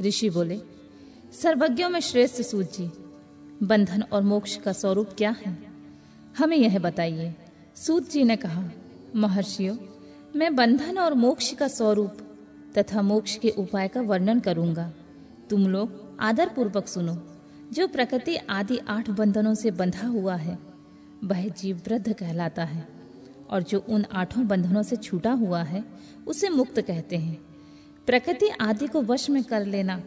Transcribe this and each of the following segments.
ऋषि बोले, सर्वज्ञों में श्रेष्ठ सूत जी बंधन और मोक्ष का स्वरूप क्या है? हमें यह बताइए। सूत जी ने कहा, महर्षियों, मैं बंधन और मोक्ष का स्वरूप तथा मोक्ष के उपाय का वर्णन करूँगा। तुम लोग आदर पूर्वक सुनो। जो प्रकृति आदि आठ बंधनों से बंधा हुआ है, वह जीव वृद्ध कहलाता है, और जो उन आठों बंधनों से छूटा हुआ है, उसे मुक्त कहते हैं। प्रकृति आदि को वश में कर लेना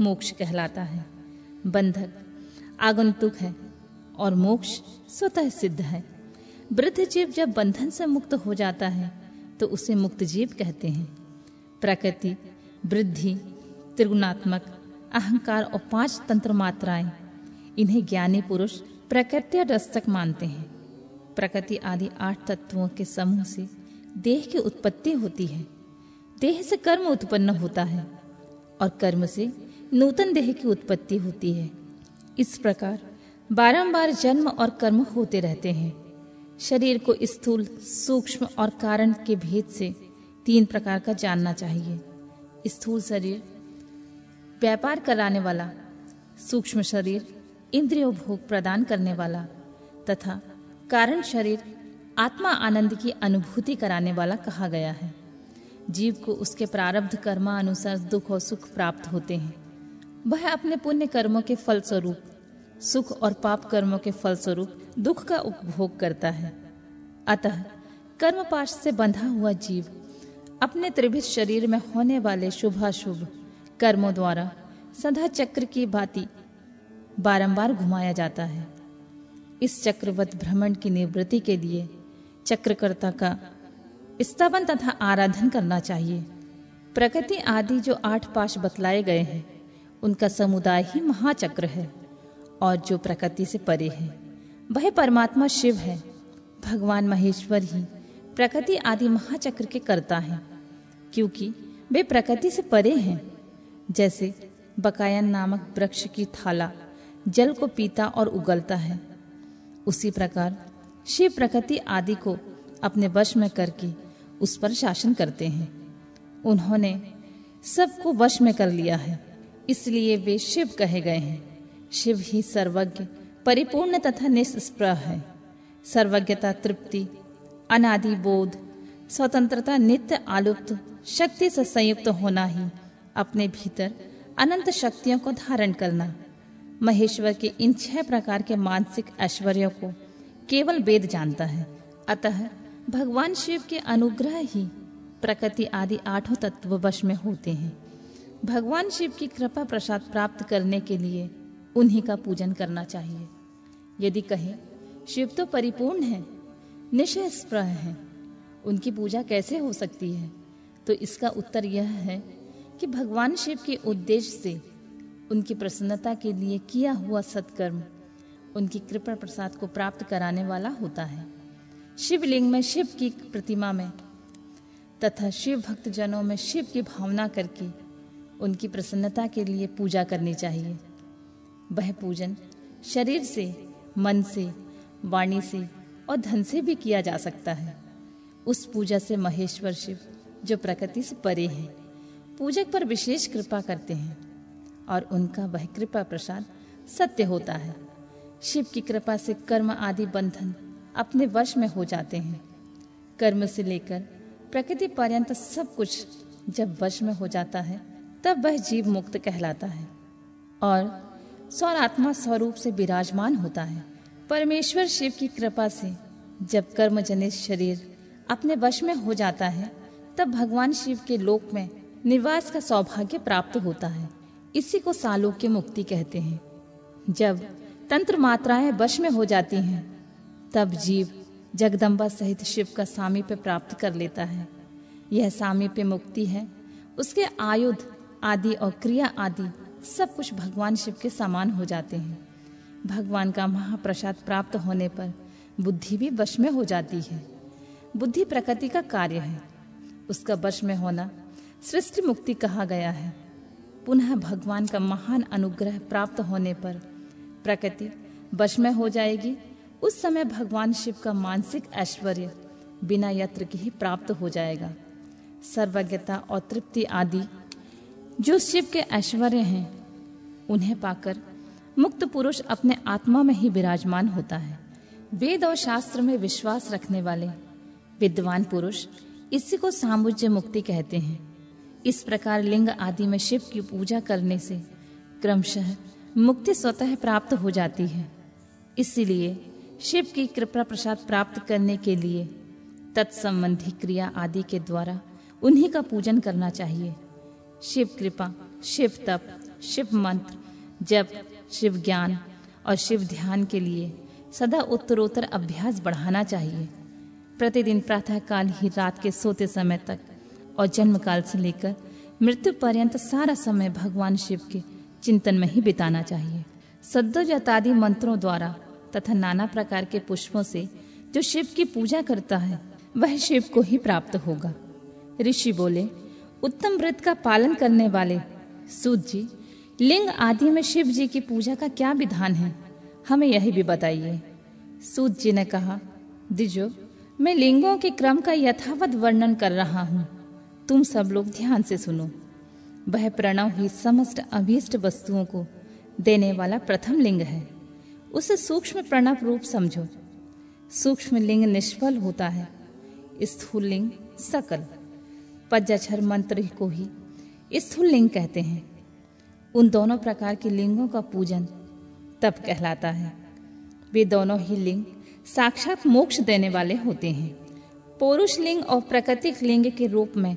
मोक्ष कहलाता है। बंधक, आगंतुक है और मोक्ष स्वतः सिद्ध है। वृद्ध जीव जब बंधन से मुक्त हो जाता है तो उसे मुक्त जीव कहते हैं। प्रकृति, वृद्धि, त्रिगुणात्मक, अहंकार और पाँच तंत्र मात्राएँ इन्हें ज्ञानी पुरुष प्रकृति रस्तक मानते हैं। प्रकृति आदि आठ तत्वों के समूह से देह की उत्पत्ति होती है। देह से कर्म उत्पन्न होता है और कर्म से नूतन देह की उत्पत्ति होती है। इस प्रकार बारंबार जन्म और कर्म होते रहते हैं। शरीर को स्थूल, सूक्ष्म और कारण के भेद से तीन प्रकार का जानना चाहिए। स्थूल शरीर, व्यापार कराने वाला, सूक्ष्म शरीर, इंद्रियों भोग प्रदान करने वाला तथा कारण शरीर, आत्मा आनंद की अनुभूति कराने वाला कहा गया है। जीव को उसके प्रारब्ध कर्मा अनुसार दुख और सुख प्राप्त होते हैं। वह अपने पुण्य कर्मों के फल स्वरूप सुख और पाप कर्मों के फल स्वरूप दुख का उपभोग करता है। अतः कर्म पाश से बंधा हुआ जीव अपने त्रिभित शरीर में होने वाले शुभाशुभ कर्मों द्वारा सदा चक्र की भांति बारंबार घुमाया जाता है। इस चक्रवत भ्रमण की निवृत्ति के लिए चक्रकर्ता का स्तवन तथा आराधन करना चाहिए। प्रकृति आदि जो आठ पाश बतलाए गए हैं, उनका समुदाय ही महाचक्र है और जो प्रकृति से परे है, वह परमात्मा शिव है। भगवान महेश्वर ही प्रकृति आदि महाचक्र के करता है, क्योंकि वे प्रकृति से परे हैं। जैसे बकायन नामक वृक्ष की थाला जल को पीता और उगलता है। उसी प्रकार शिव प्रकृति आदि को अपने वश में करके उस पर शासन करते हैं। उन्होंने सबको वश में कर लिया है। इसलिए वे शिव कहे गए हैं। शिव ही सर्वज्ञ, परिपूर्ण तथा निष्प्रह है। सर्वज्ञता तृप्ति, अनादि बोध, स्वतंत्रता नित्य आलुप्त, शक्ति से संयुक्त होना ही, अपने भीतर अनंत शक्तियों को धारण करना। महेश्वर के इन छह प्रकार के मानसिक ऐश्वर्यों को केवल वेद जानता है। अतः भगवान शिव के अनुग्रह ही प्रकृति आदि आठों तत्व वश में होते हैं। भगवान शिव की कृपा प्रसाद प्राप्त करने के लिए उन्हीं का पूजन करना चाहिए। यदि कहें, शिव तो परिपूर्ण है निश्चय स्प्रह है, उनकी पूजा कैसे हो सकती है? तो इसका उत्तर यह है कि भगवान शिव के उद्देश्य से उनकी प्रसन्नता के लिए किया हुआ सत्कर्म उनकी कृपा प्रसाद को प्राप्त कराने वाला होता है। शिवलिंग में शिव की प्रतिमा में, तथा शिव भक्त जनों में शिव की भावना करके उनकी प्रसन्नता के लिए पूजा करनी चाहिए। वह पूजन शरीर से, मन से, वाणी से और धन से भी किया जा सकता है। उस पूजा से महेश्वर शिव, जो प्रकृति से परे हैं, पूजक पर विशेष कृपा करते हैं और उनका वह कृपा प्रसाद सत्य होता है। शिव की कृपा से कर्म आदि बंधन अपने वश में हो जाते हैं। कर्म से लेकर प्रकृति पर्यंत सब कुछ जब वश में हो जाता है, तब वह जीव मुक्त कहलाता है और स्वरात्मा स्वरूप से विराजमान होता है। परमेश्वर शिव की कृपा से जब कर्म जनित शरीर अपने वश में हो जाता है, तब भगवान शिव के लोक में निवास का सौभाग्य प्राप्त होता है। इसी को सालोक्य मुक्ति कहते हैं। जब तंत्र मात्राएँ वश में हो जाती हैं तब जीव जगदम्बा सहित शिव का सामीप्य प्राप्त कर लेता है। यह सामीप्य मुक्ति है। उसके आयुध आदि और क्रिया आदि सब कुछ भगवान शिव के समान हो जाते हैं। भगवान का महाप्रसाद प्राप्त होने पर बुद्धि भी वश में हो जाती है। बुद्धि प्रकृति का कार्य है। उसका वश में होना सृष्टि मुक्ति कहा गया है। पुनः भगवान का महान अनुग्रह प्राप्त होने पर प्रकृति वश में हो जाएगी। उस समय भगवान शिव का मानसिक ऐश्वर्य बिना यत्र के ही प्राप्त हो जाएगा। सर्वज्ञता और तृप्ति आदि जो शिव के ऐश्वर्य हैं, उन्हें पाकर मुक्त पुरुष अपने आत्मा में ही विराजमान होता है। वेद और शास्त्र में विश्वास रखने वाले विद्वान पुरुष इसी को सामुज्य मुक्ति कहते हैं। इस प्रकार लिंग आदि में शिव की पूजा करने से क्रमशः मुक्ति स्वतः प्राप्त हो जाती है। इसीलिए शिव की कृपा प्रसाद प्राप्त करने के लिए तत्संबंधी क्रिया आदि के द्वारा उन्हीं का पूजन करना चाहिए। शिव कृपा, शिव तप, शिव मंत्र, जप, शिव ज्ञान और शिव ध्यान के लिए सदा उत्तरोत्तर अभ्यास बढ़ाना चाहिए। प्रतिदिन प्रातः काल ही रात के सोते समय तक और जन्म काल से लेकर मृत्यु पर्यंत सारा समय भगवान शिव के चिंतन में ही बिताना चाहिए। सद्दोजतादि मंत्रों द्वारा तथा नाना प्रकार के पुष्पों से जो शिव की पूजा करता है, वह शिव को ही प्राप्त होगा। ऋषि बोले, उत्तम व्रत का पालन करने वाले सूत जी, लिंग आदि में शिव जी की पूजा का क्या विधान है? हमें यही भी बताइए। सूत जी ने कहा, दिजो, मैं लिंगों के क्रम का यथावत वर्णन कर रहा हूँ। तुम सब लोग ध्यान से सुनो। वह प्रणव ही समस्त अभीष्ट वस्तुओं को देने वाला प्रथम लिंग है। उसे सूक्ष्म प्रणव रूप समझो। सूक्ष्म लिंग निष्फल होता है। स्थूल लिंग सकल। पज्जाक्षर मंत्र को ही स्थूल लिंग कहते हैं। उन दोनों प्रकार के लिंगों का पूजन तब कहलाता है। वे दोनों ही लिंग साक्षात मोक्ष देने वाले होते हैं। पौरुष लिंग और प्राकृतिक लिंग के रूप में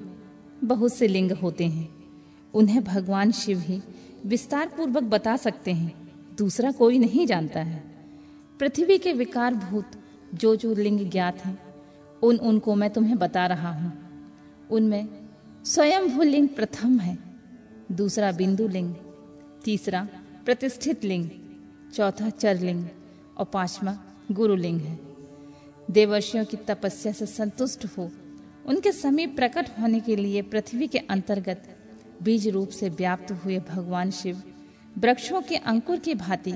बहुत से लिंग होते हैं। उन्हें भगवान शिव ही विस्तार पूर्वक बता सकते हैं। दूसरा कोई नहीं जानता है। पृथ्वी के विकार भूत जो जो लिंग ज्ञात हैं, उन उनको मैं तुम्हें बता रहा हूँ। उनमें स्वयंभू लिंग प्रथम है, दूसरा बिंदु लिंग, तीसरा प्रतिष्ठित लिंग, चौथा चरलिंग और पांचवा गुरुलिंग है। देवर्षियों की तपस्या से संतुष्ट हो, उनके समीप प्रकट होने के लिए पृथ्वी के अंतर्गत बीज रूप से व्याप्त हुए भगवान शिव वृक्षों के अंकुर की भांति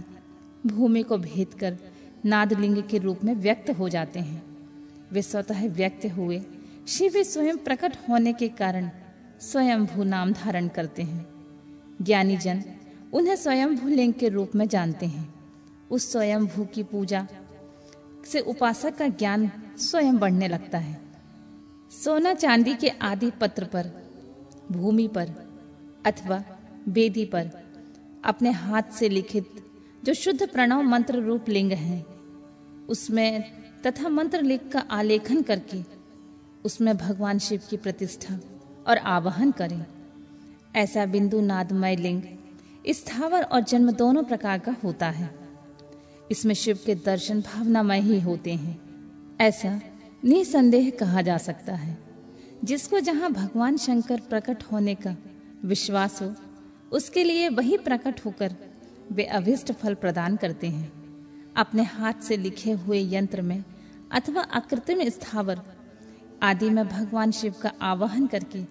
भूमि को भेद कर नादलिंग के रूप में व्यक्त हो जाते हैं। वे स्वतः व्यक्त हुए, शिव स्वयं प्रकट होने के कारण स्वयंभू नाम धारण करते हैं। ज्ञानी जन उन्हें स्वयंभू लिंग के रूप में जानते हैं। उस स्वयंभू की पूजा से उपासक का ज्ञान स्वयं बढ़ने लगता है। सोना चांदी के आदि पत्र पर, भूमि पर अथवा वेदी पर अपने हाथ से लिखित जो शुद्ध प्रणव मंत्र रूप लिंग है, उसमें तथा मंत्र लिख का आलेखन करके उसमें भगवान शिव की प्रतिष्ठा और आवाहन करें। ऐसा बिंदु नादमय लिंग स्थावर और जन्म दोनों प्रकार का होता है। इसमें शिव के दर्शन भावनामय ही होते हैं। ऐसा निसंदेह कहा जा सकता है। जिसको जहाँ भगवान शंकर प्रकट होने का विश्वास हो उसके लिए वही प्रकट होकर वे अभिष्ट फल प्रदान करते हैं। अपने हाथ से लिखे हुए यंत्र में अथवा अकृत्रिम स्थावर आदि में भगवान शिव का आवाहन करके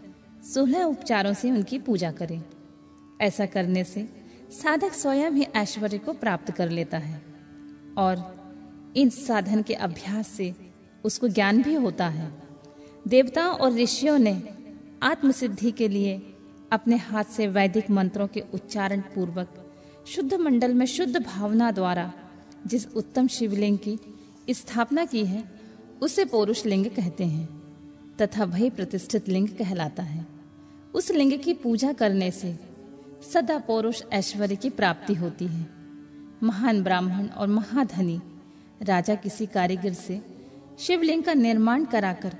सोलह उपचारों से उनकी पूजा करें। ऐसा करने से साधक स्वयं ही ऐश्वर्य को प्राप्त कर लेता है और इन साधन के अभ्यास से उसको ज्ञान भी होता है। देवताओं और ऋषियों ने आत्मसिद्धि के लिए अपने हाथ से वैदिक मंत्रों के उच्चारण पूर्वक शुद्ध मंडल में शुद्ध भावना द्वारा जिस उत्तम शिवलिंग की स्थापना की है, उसे पौरुष लिंग कहते हैं, तथा वही प्रतिष्ठित लिंग कहलाता है। उस लिंग की पूजा करने से सदा पौरुष ऐश्वर्य की प्राप्ति होती है। महान ब्राह्मण और महाधनी राजा किसी कारीगर से शिवलिंग का निर्माण कराकर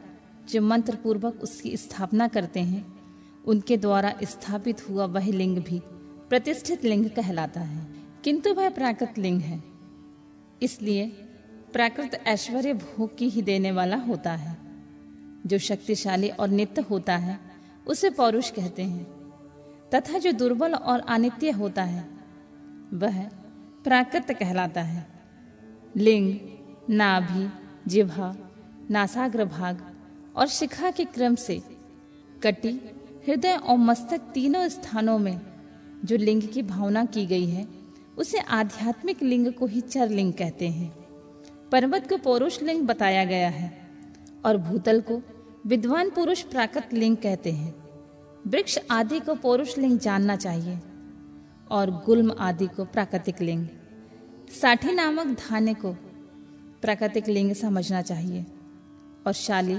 जो मंत्र पूर्वक उसकी स्थापना करते हैं उनके द्वारा स्थापित हुआ वह लिंग भी प्रतिष्ठित लिंग कहलाता है। किंतु वह प्राकृत लिंग है। इसलिए प्राकृत ऐश्वर्य भोग की ही देने वाला होता है। जो शक्तिशाली और नित्य होता है, उसे पौरुष कहते हैं। तथा जो दुर्बल और अनित्य होता है, वह प्राकृत कहलाता है। लिंग, नाभि जिभा नासाग्र भाग और शिखा के क्रम से कटी हृदय और मस्तक तीनों स्थानों में जो लिंग की भावना की गई है, उसे आध्यात्मिक लिंग को ही चर लिंग कहते हैं। पर्वत को पौरुष लिंग बताया गया है और भूतल को विद्वान पुरुष प्राकृत लिंग कहते हैं। वृक्ष आदि को पौरुष लिंग जानना चाहिए और गुल्म आदि को प्राकृतिक लिंग। साठी नामक धान्य को प्राकृतिक लिंग समझना चाहिए और शाली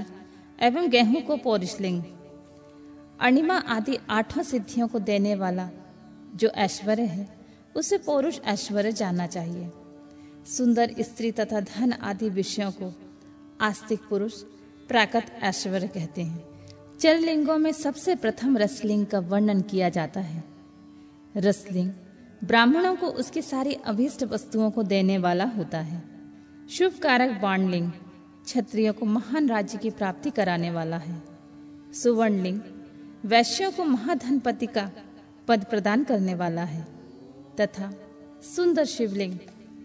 एवं गेहूँ को पौरुष लिंग। अणिमा आदि आठों सिद्धियों को देने वाला जो ऐश्वर्य है, उसे पौरुष ऐश्वर्य जानना चाहिए। सुंदर स्त्री तथा धन आदि विषयों को आस्तिक पुरुष प्राकृत ऐश्वर्य कहते हैं। चरलिंगों में सबसे प्रथम रसलिंग का वर्णन किया जाता है। रसलिंग ब्राह्मणों को उसकी सारी अभीष्ट वस्तुओं को देने वाला होता है। शुभ कारक बाणलिंग क्षत्रियों को महान राज्य की प्राप्ति कराने वाला है। सुवर्णलिंग वैश्यों को महाधनपति का पद प्रदान करने वाला है तथा सुंदर शिवलिंग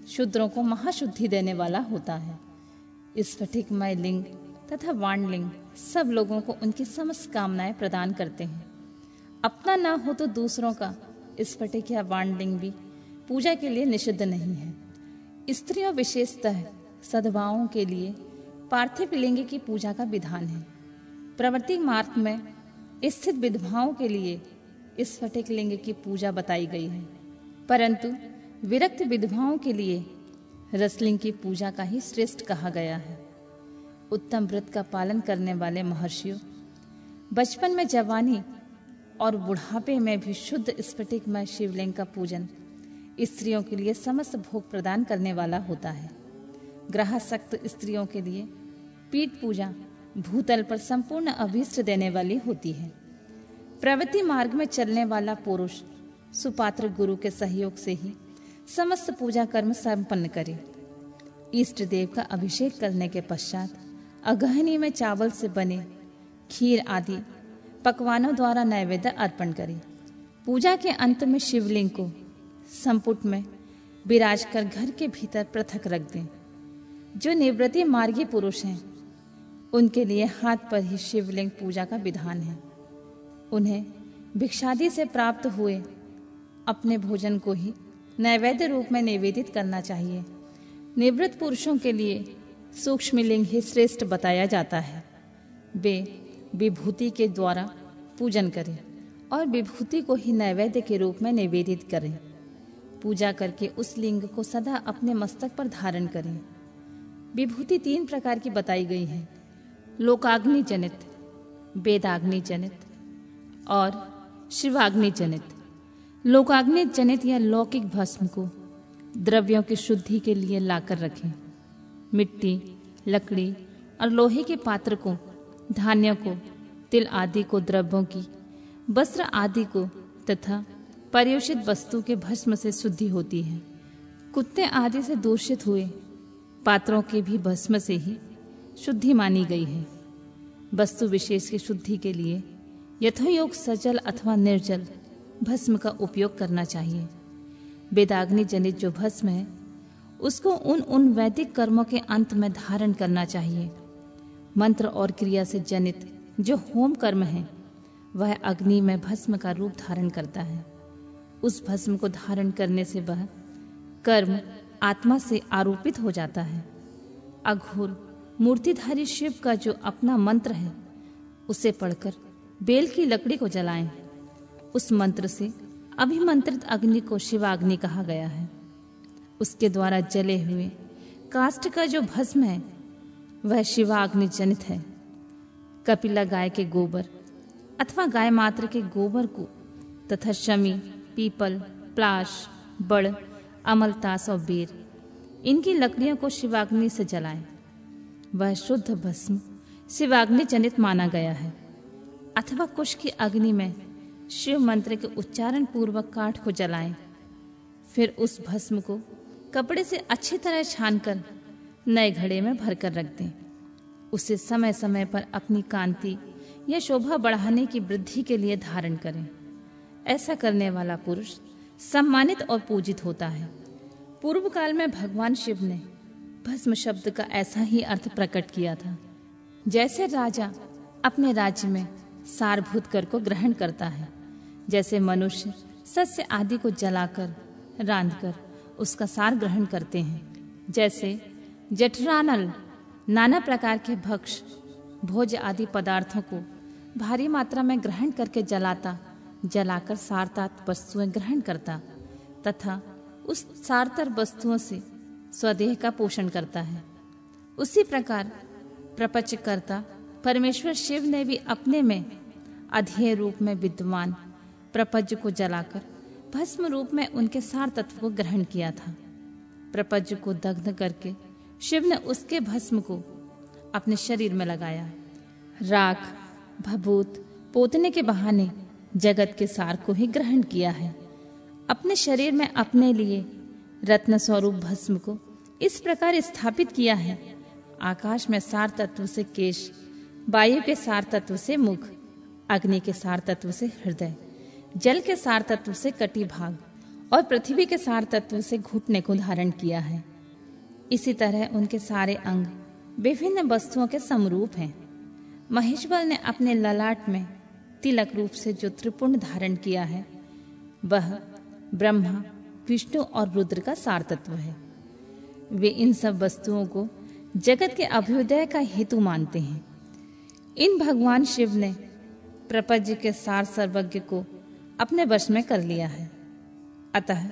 शूद्रों को महाशुद्धि देने वाला होता है। स्फटिकमय लिंग तथा वाणलिंग सब लोगों को उनकी समस्त कामनाएँ प्रदान करते हैं। अपना ना हो तो दूसरों का स्फटिक या वाणलिंग भी पूजा के लिए निषिद्ध नहीं है। स्त्रियों विशेषतः सद्भावों के लिए पार्थिव लिंग की पूजा का विधान है। प्रवृत्ति मार्ग में स्थित विधवाओं के लिए इस स्फटिक लिंग की पूजा बताई गई है। परंतु विरक्त विधवाओं के लिए रसलिंग की पूजा का ही श्रेष्ठ कहा गया है। उत्तम व्रत का पालन करने वाले महर्षियों, बचपन में जवानी और बुढ़ापे में भी शुद्ध स्फटिकमय शिवलिंग का पूजन स्त्रियों के लिए समस्त भोग प्रदान करने वाला होता है। ग्रहासक्त स्त्रियों के लिए पीठ पूजा भूतल पर संपूर्ण अभीष्ट देने वाली होती है। प्रवृत्ति मार्ग में चलने वाला पुरुष, सुपात्र गुरु के सहयोग से ही समस्त पूजा कर्म संपन्न करे। इष्ट देव का अभिषेक करने के पश्चात अगहनी में चावल से बने खीर आदि पकवानों द्वारा नैवेद्य अर्पण करे। पूजा के अंत में शिवलिंग को संपुट में विराज कर घर के भीतर पृथक रख दें। जो निवृत्ति मार्गी पुरुष हैं उनके लिए हाथ पर ही शिवलिंग पूजा का विधान है। उन्हें भिक्षादि से प्राप्त हुए अपने भोजन को ही नैवेद्य रूप में निवेदित करना चाहिए। निवृत्त पुरुषों के लिए सूक्ष्म लिंग ही श्रेष्ठ बताया जाता है। वे विभूति के द्वारा पूजन करें और विभूति को ही नैवेद्य के रूप में निवेदित करें। पूजा करके उस लिंग को सदा अपने मस्तक पर धारण करें। विभूति तीन प्रकार की बताई गई है। लोकाग्नि जनित वेदाग्नि जनित और शिवाग्नि जनित लोकाग्नि जनित या लौकिक भस्म को द्रव्यों की शुद्धि के लिए लाकर रखें। मिट्टी, लकड़ी और लोहे के पात्र को, धान्य को, तिल आदि को द्रव्यों की, वस्त्र आदि को तथा पर्योषित वस्तु के भस्म से शुद्धि होती है। कुत्ते आदि से दूषित हुए पात्रों के भी भस्म से ही शुद्धि मानी गई है। वस्तु विशेष की शुद्धि के लिए यथोयोग सजल अथवा निर्जल भस्म का उपयोग करना चाहिए। वेदाग्नि जनित जो भस्म है, उसको उन उन वैदिक कर्मों के अंत में धारण करना चाहिए। मंत्र और क्रिया से जनित जो होम कर्म है, वह अग्नि में भस्म का रूप धारण करता है। उस भस्म को धारण करने से वह कर्म आत्मा से आरोपित हो जाता है। अघोर मूर्तिधारी शिव का जो अपना मंत्र है, उसे पढ़कर बेल की लकड़ी को जलाएँ। उस मंत्र से अभिमंत्रित अग्नि को शिवाग्नि कहा गया है। उसके द्वारा जले हुए काष्ट का जो भस्म है, वह शिवाग्नि जनित है। कपिला गाय के गोबर अथवा गाय मात्र के गोबर को तथा शमी, पीपल, प्लाश, बड़, अमलतास और बेर, इनकी लकड़ियों को शिवाग्नि से जलाएँ। वह शुद्ध भस्म शिवाग्नि जनित माना गया है। अथवा कुश की अग्नि में शिव मंत्र के उच्चारण पूर्वक काठ को जलाएँ। फिर उस भस्म को कपड़े से अच्छी तरह छानकर नए घड़े में भरकर रख दें। उसे समय समय पर अपनी कांति या शोभा बढ़ाने की वृद्धि के लिए धारण करें। ऐसा करने वाला पुरुष सम्मानित और पूजित होता है। पूर्व काल में भगवान शिव ने भस्म शब्द का ऐसा ही अर्थ प्रकट किया था। जैसे राजा अपने राज्य में सारभूत कर को ग्रहण करता है, जैसे मनुष्य सस्य आदि को जलाकर रांध कर उसका सार ग्रहण करते हैं। जैसे जठरानल नाना प्रकार के भक्ष, भोज आदि पदार्थों को भारी मात्रा में ग्रहण करके जलाता, जलाकर सारतात वस्तुएँ ग्रहण करता, तथा उस सारतर वस्तुओं से स्वदेह का पोषण करता है। उसी प्रकार प्रपंच करता परमेश्वर शिव ने भी अपने में अध्यय रूप में विद्यमान प्रपंच को जलाकर भस्म रूप में उनके सार तत्व को ग्रहण किया था। प्रपंच को दग्ध करके शिव ने उसके भस्म को अपने शरीर में लगाया। राख, भभूत, पोतने के बहाने जगत के सार को ही ग्रहण किया है। अपने शरीर में अपने लिए रत्न स्वरूप भस्म को इस प्रकार स्थापित किया है। आकाश में सार तत्व से केश, वायु के सार तत्व से मुख, अग्नि के सार तत्व से हृदय, जल के सार तत्व से कटी भाग और पृथ्वी के सार तत्व से घुटने को धारण किया है। इसी तरह उनके सारे अंग विभिन्न वस्तुओं के समरूप हैं। महेश्वर ने अपने ललाट में तिलक रूप से जो त्रिपुण धारण किया है, वह ब्रह्मा विष्णु और रुद्र का सार तत्व है। वे इन सब वस्तुओं को जगत के अभ्युदय का हेतु मानते हैं। इन भगवान शिव ने प्रपंच के सार सर्वज्ञ को अपने वश में कर लिया है। अतः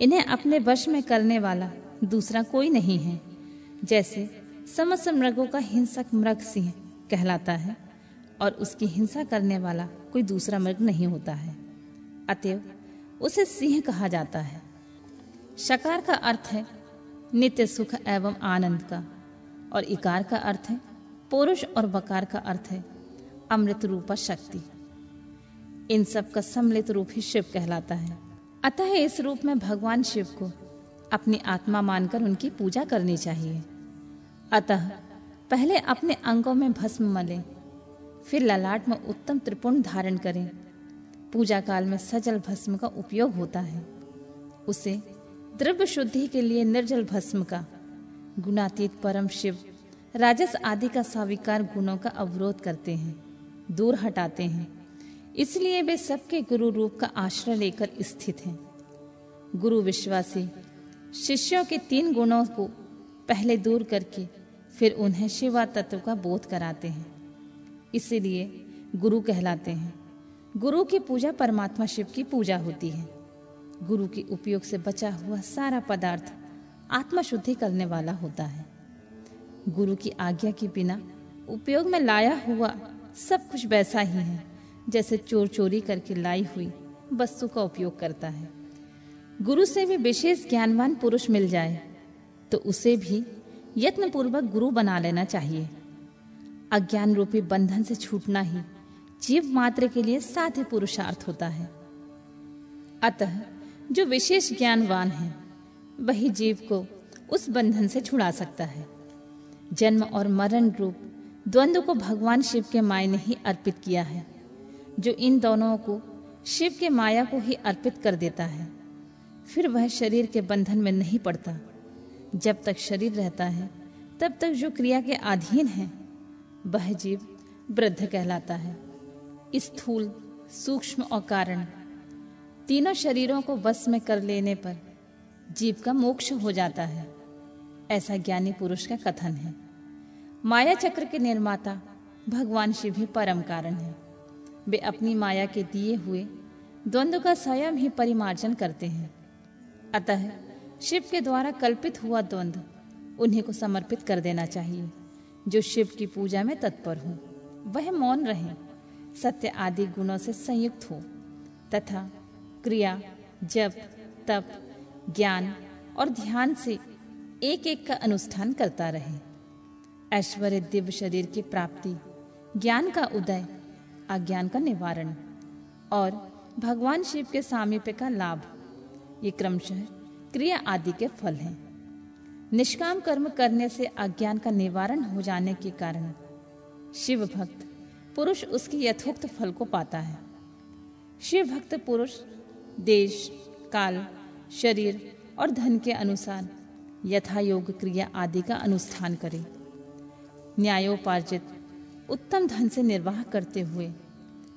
इन्हें अपने वश में करने वाला दूसरा कोई नहीं है। जैसे समस्त मृगों का हिंसक मृग सिंह कहलाता है और उसकी हिंसा करने वाला कोई दूसरा मृग नहीं होता है। अतएव उसे सिंह कहा जाता है। शकार का अर्थ है नित्य सुख एवं आनंद का, और इकार का अर्थ है पुरुष और बकार का अर्थ है अमृत रूपा शक्ति। इन सब का सम्मिलित रूप ही शिव कहलाता है। अतः इस रूप में भगवान शिव को अपनी आत्मा मानकर उनकी पूजा करनी चाहिए। अतः पहले अपने अंगों में भस्म मलें, फिर ललाट में उत्तम त्रिपुण धारण करें। पूजा काल में सजल भस्म का उपयोग होता है। उसे द्रव्य शुद्धि के लिए निर्जल भस्म का। गुणातीत परम शिव, राजस आदि का साविकार गुणों का अवरोध करते हैं, दूर हटाते हैं। इसलिए वे सबके गुरु रूप का आश्रय लेकर स्थित हैं। गुरु विश्वासी, शिष्यों के तीन गुणों को पहले दूर करके फिर उन्हें शिवा तत्व का बोध कराते हैं। इसीलिए गुरु कहलाते हैं। गुरु की पूजा परमात्मा शिव की पूजा होती है। गुरु के उपयोग से बचा हुआ सारा पदार्थ आत्मा शुद्धि करने वाला होता है। गुरु की आज्ञा के बिना उपयोग में लाया हुआ सब कुछ वैसा ही है, जैसे चोर चोरी करके लाई हुई वस्तु का उपयोग करता है। गुरु से भी विशेष ज्ञानवान पुरुष मिल जाए तो उसे भी यत्न पूर्वक गुरु बना लेना चाहिए। अज्ञान रूपी बंधन से छूटना ही जीव मात्र के लिए साध्य पुरुषार्थ होता है। अतः जो विशेष ज्ञानवान है, वही जीव को उस बंधन से छुड़ा सकता है। जन्म और मरण रूप द्वंद्व को भगवान शिव के माय ने ही अर्पित किया है, जो इन दोनों को शिव के माया को ही अर्पित कर देता है। फिर वह शरीर के बंधन में नहीं पड़ता। जब तक शरीर रहता है, तब तक जो क्रिया के अधीन है, वह जीव वृद्ध कहलाता है। स्थूल, सूक्ष्म और कारण तीनों शरीरों को वश में कर लेने पर जीव का मोक्ष हो जाता है। ऐसा ज्ञानी पुरुष का कथन है। माया चक्र के निर्माता भगवान शिव ही परम कारण है। वे अपनी माया के दिए हुए द्वंद्व का स्वयं ही परिमार्जन करते हैं। अतः शिव के द्वारा कल्पित हुआ द्वंद्व उन्हीं को समर्पित कर देना चाहिए, जो शिव की पूजा में तत्पर हो। वह मौन रहे, सत्य आदि गुणों से संयुक्त हो, तथा क्रिया, जप, तप, ज्ञान और ध्यान से एक एक का अनुष्ठान करता रहे। ऐश्वर्य दिव्य शरीर की प्राप्ति, ज्ञान का उदय, अज्ञान का निवारण और भगवान शिव के सामीप्य का लाभ, ये क्रमशः क्रिया आदि के फल हैं। निष्काम कर्म करने से अज्ञान का निवारण हो जाने के कारण शिव भक्त पुरुष उसके यथोक्त फल को पाता है। शिव भक्त पुरुष देश, काल, शरीर और धन के अनुसार यथा योग क्रिया आदि का अनुष्ठान करे। न्यायोपार्जित, उत्तम धन से निर्वाह करते हुए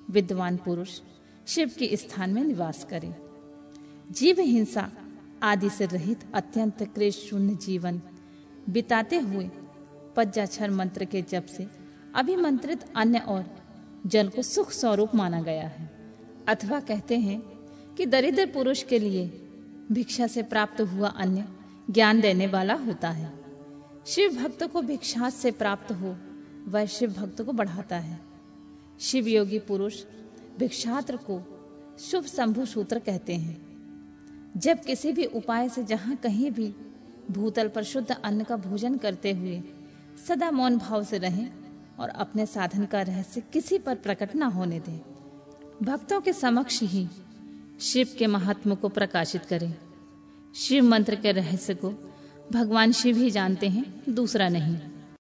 विद्वान पुरुष शिव के स्थान में निवास करे। जीव हिंसा आदि से रहित अत्यंत क्लेश शून्य जीवन बिताते हुए पज्जाक्षर मंत्र के जप से अभिमंत्रित अन्य और जल को सुख स्वरूप माना गया है। अथवा कहते हैं कि दरिद्र पुरुष के लिए भिक्षा से प्राप्त हुआ अन्न ज्ञान देने वाला होता है। शिव भक्त को भिक्षा से प्राप्त हो, वह शिव भक्त को बढ़ाता है। शिव योगी पुरुष भिक्षात्र को शुभ शंभु सूत्र कहते हैं। जब किसी भी उपाय से जहाँ कहीं भी भूतल पर शुद्ध अन्न का भोजन करते हुए सदा मौन भाव से रहें और अपने साधन का रहस्य किसी पर प्रकट न होने दें, भक्तों के समक्ष ही शिव के महात्म को प्रकाशित करें। शिव मंत्र के रहस्य को भगवान शिव ही जानते हैं, दूसरा नहीं।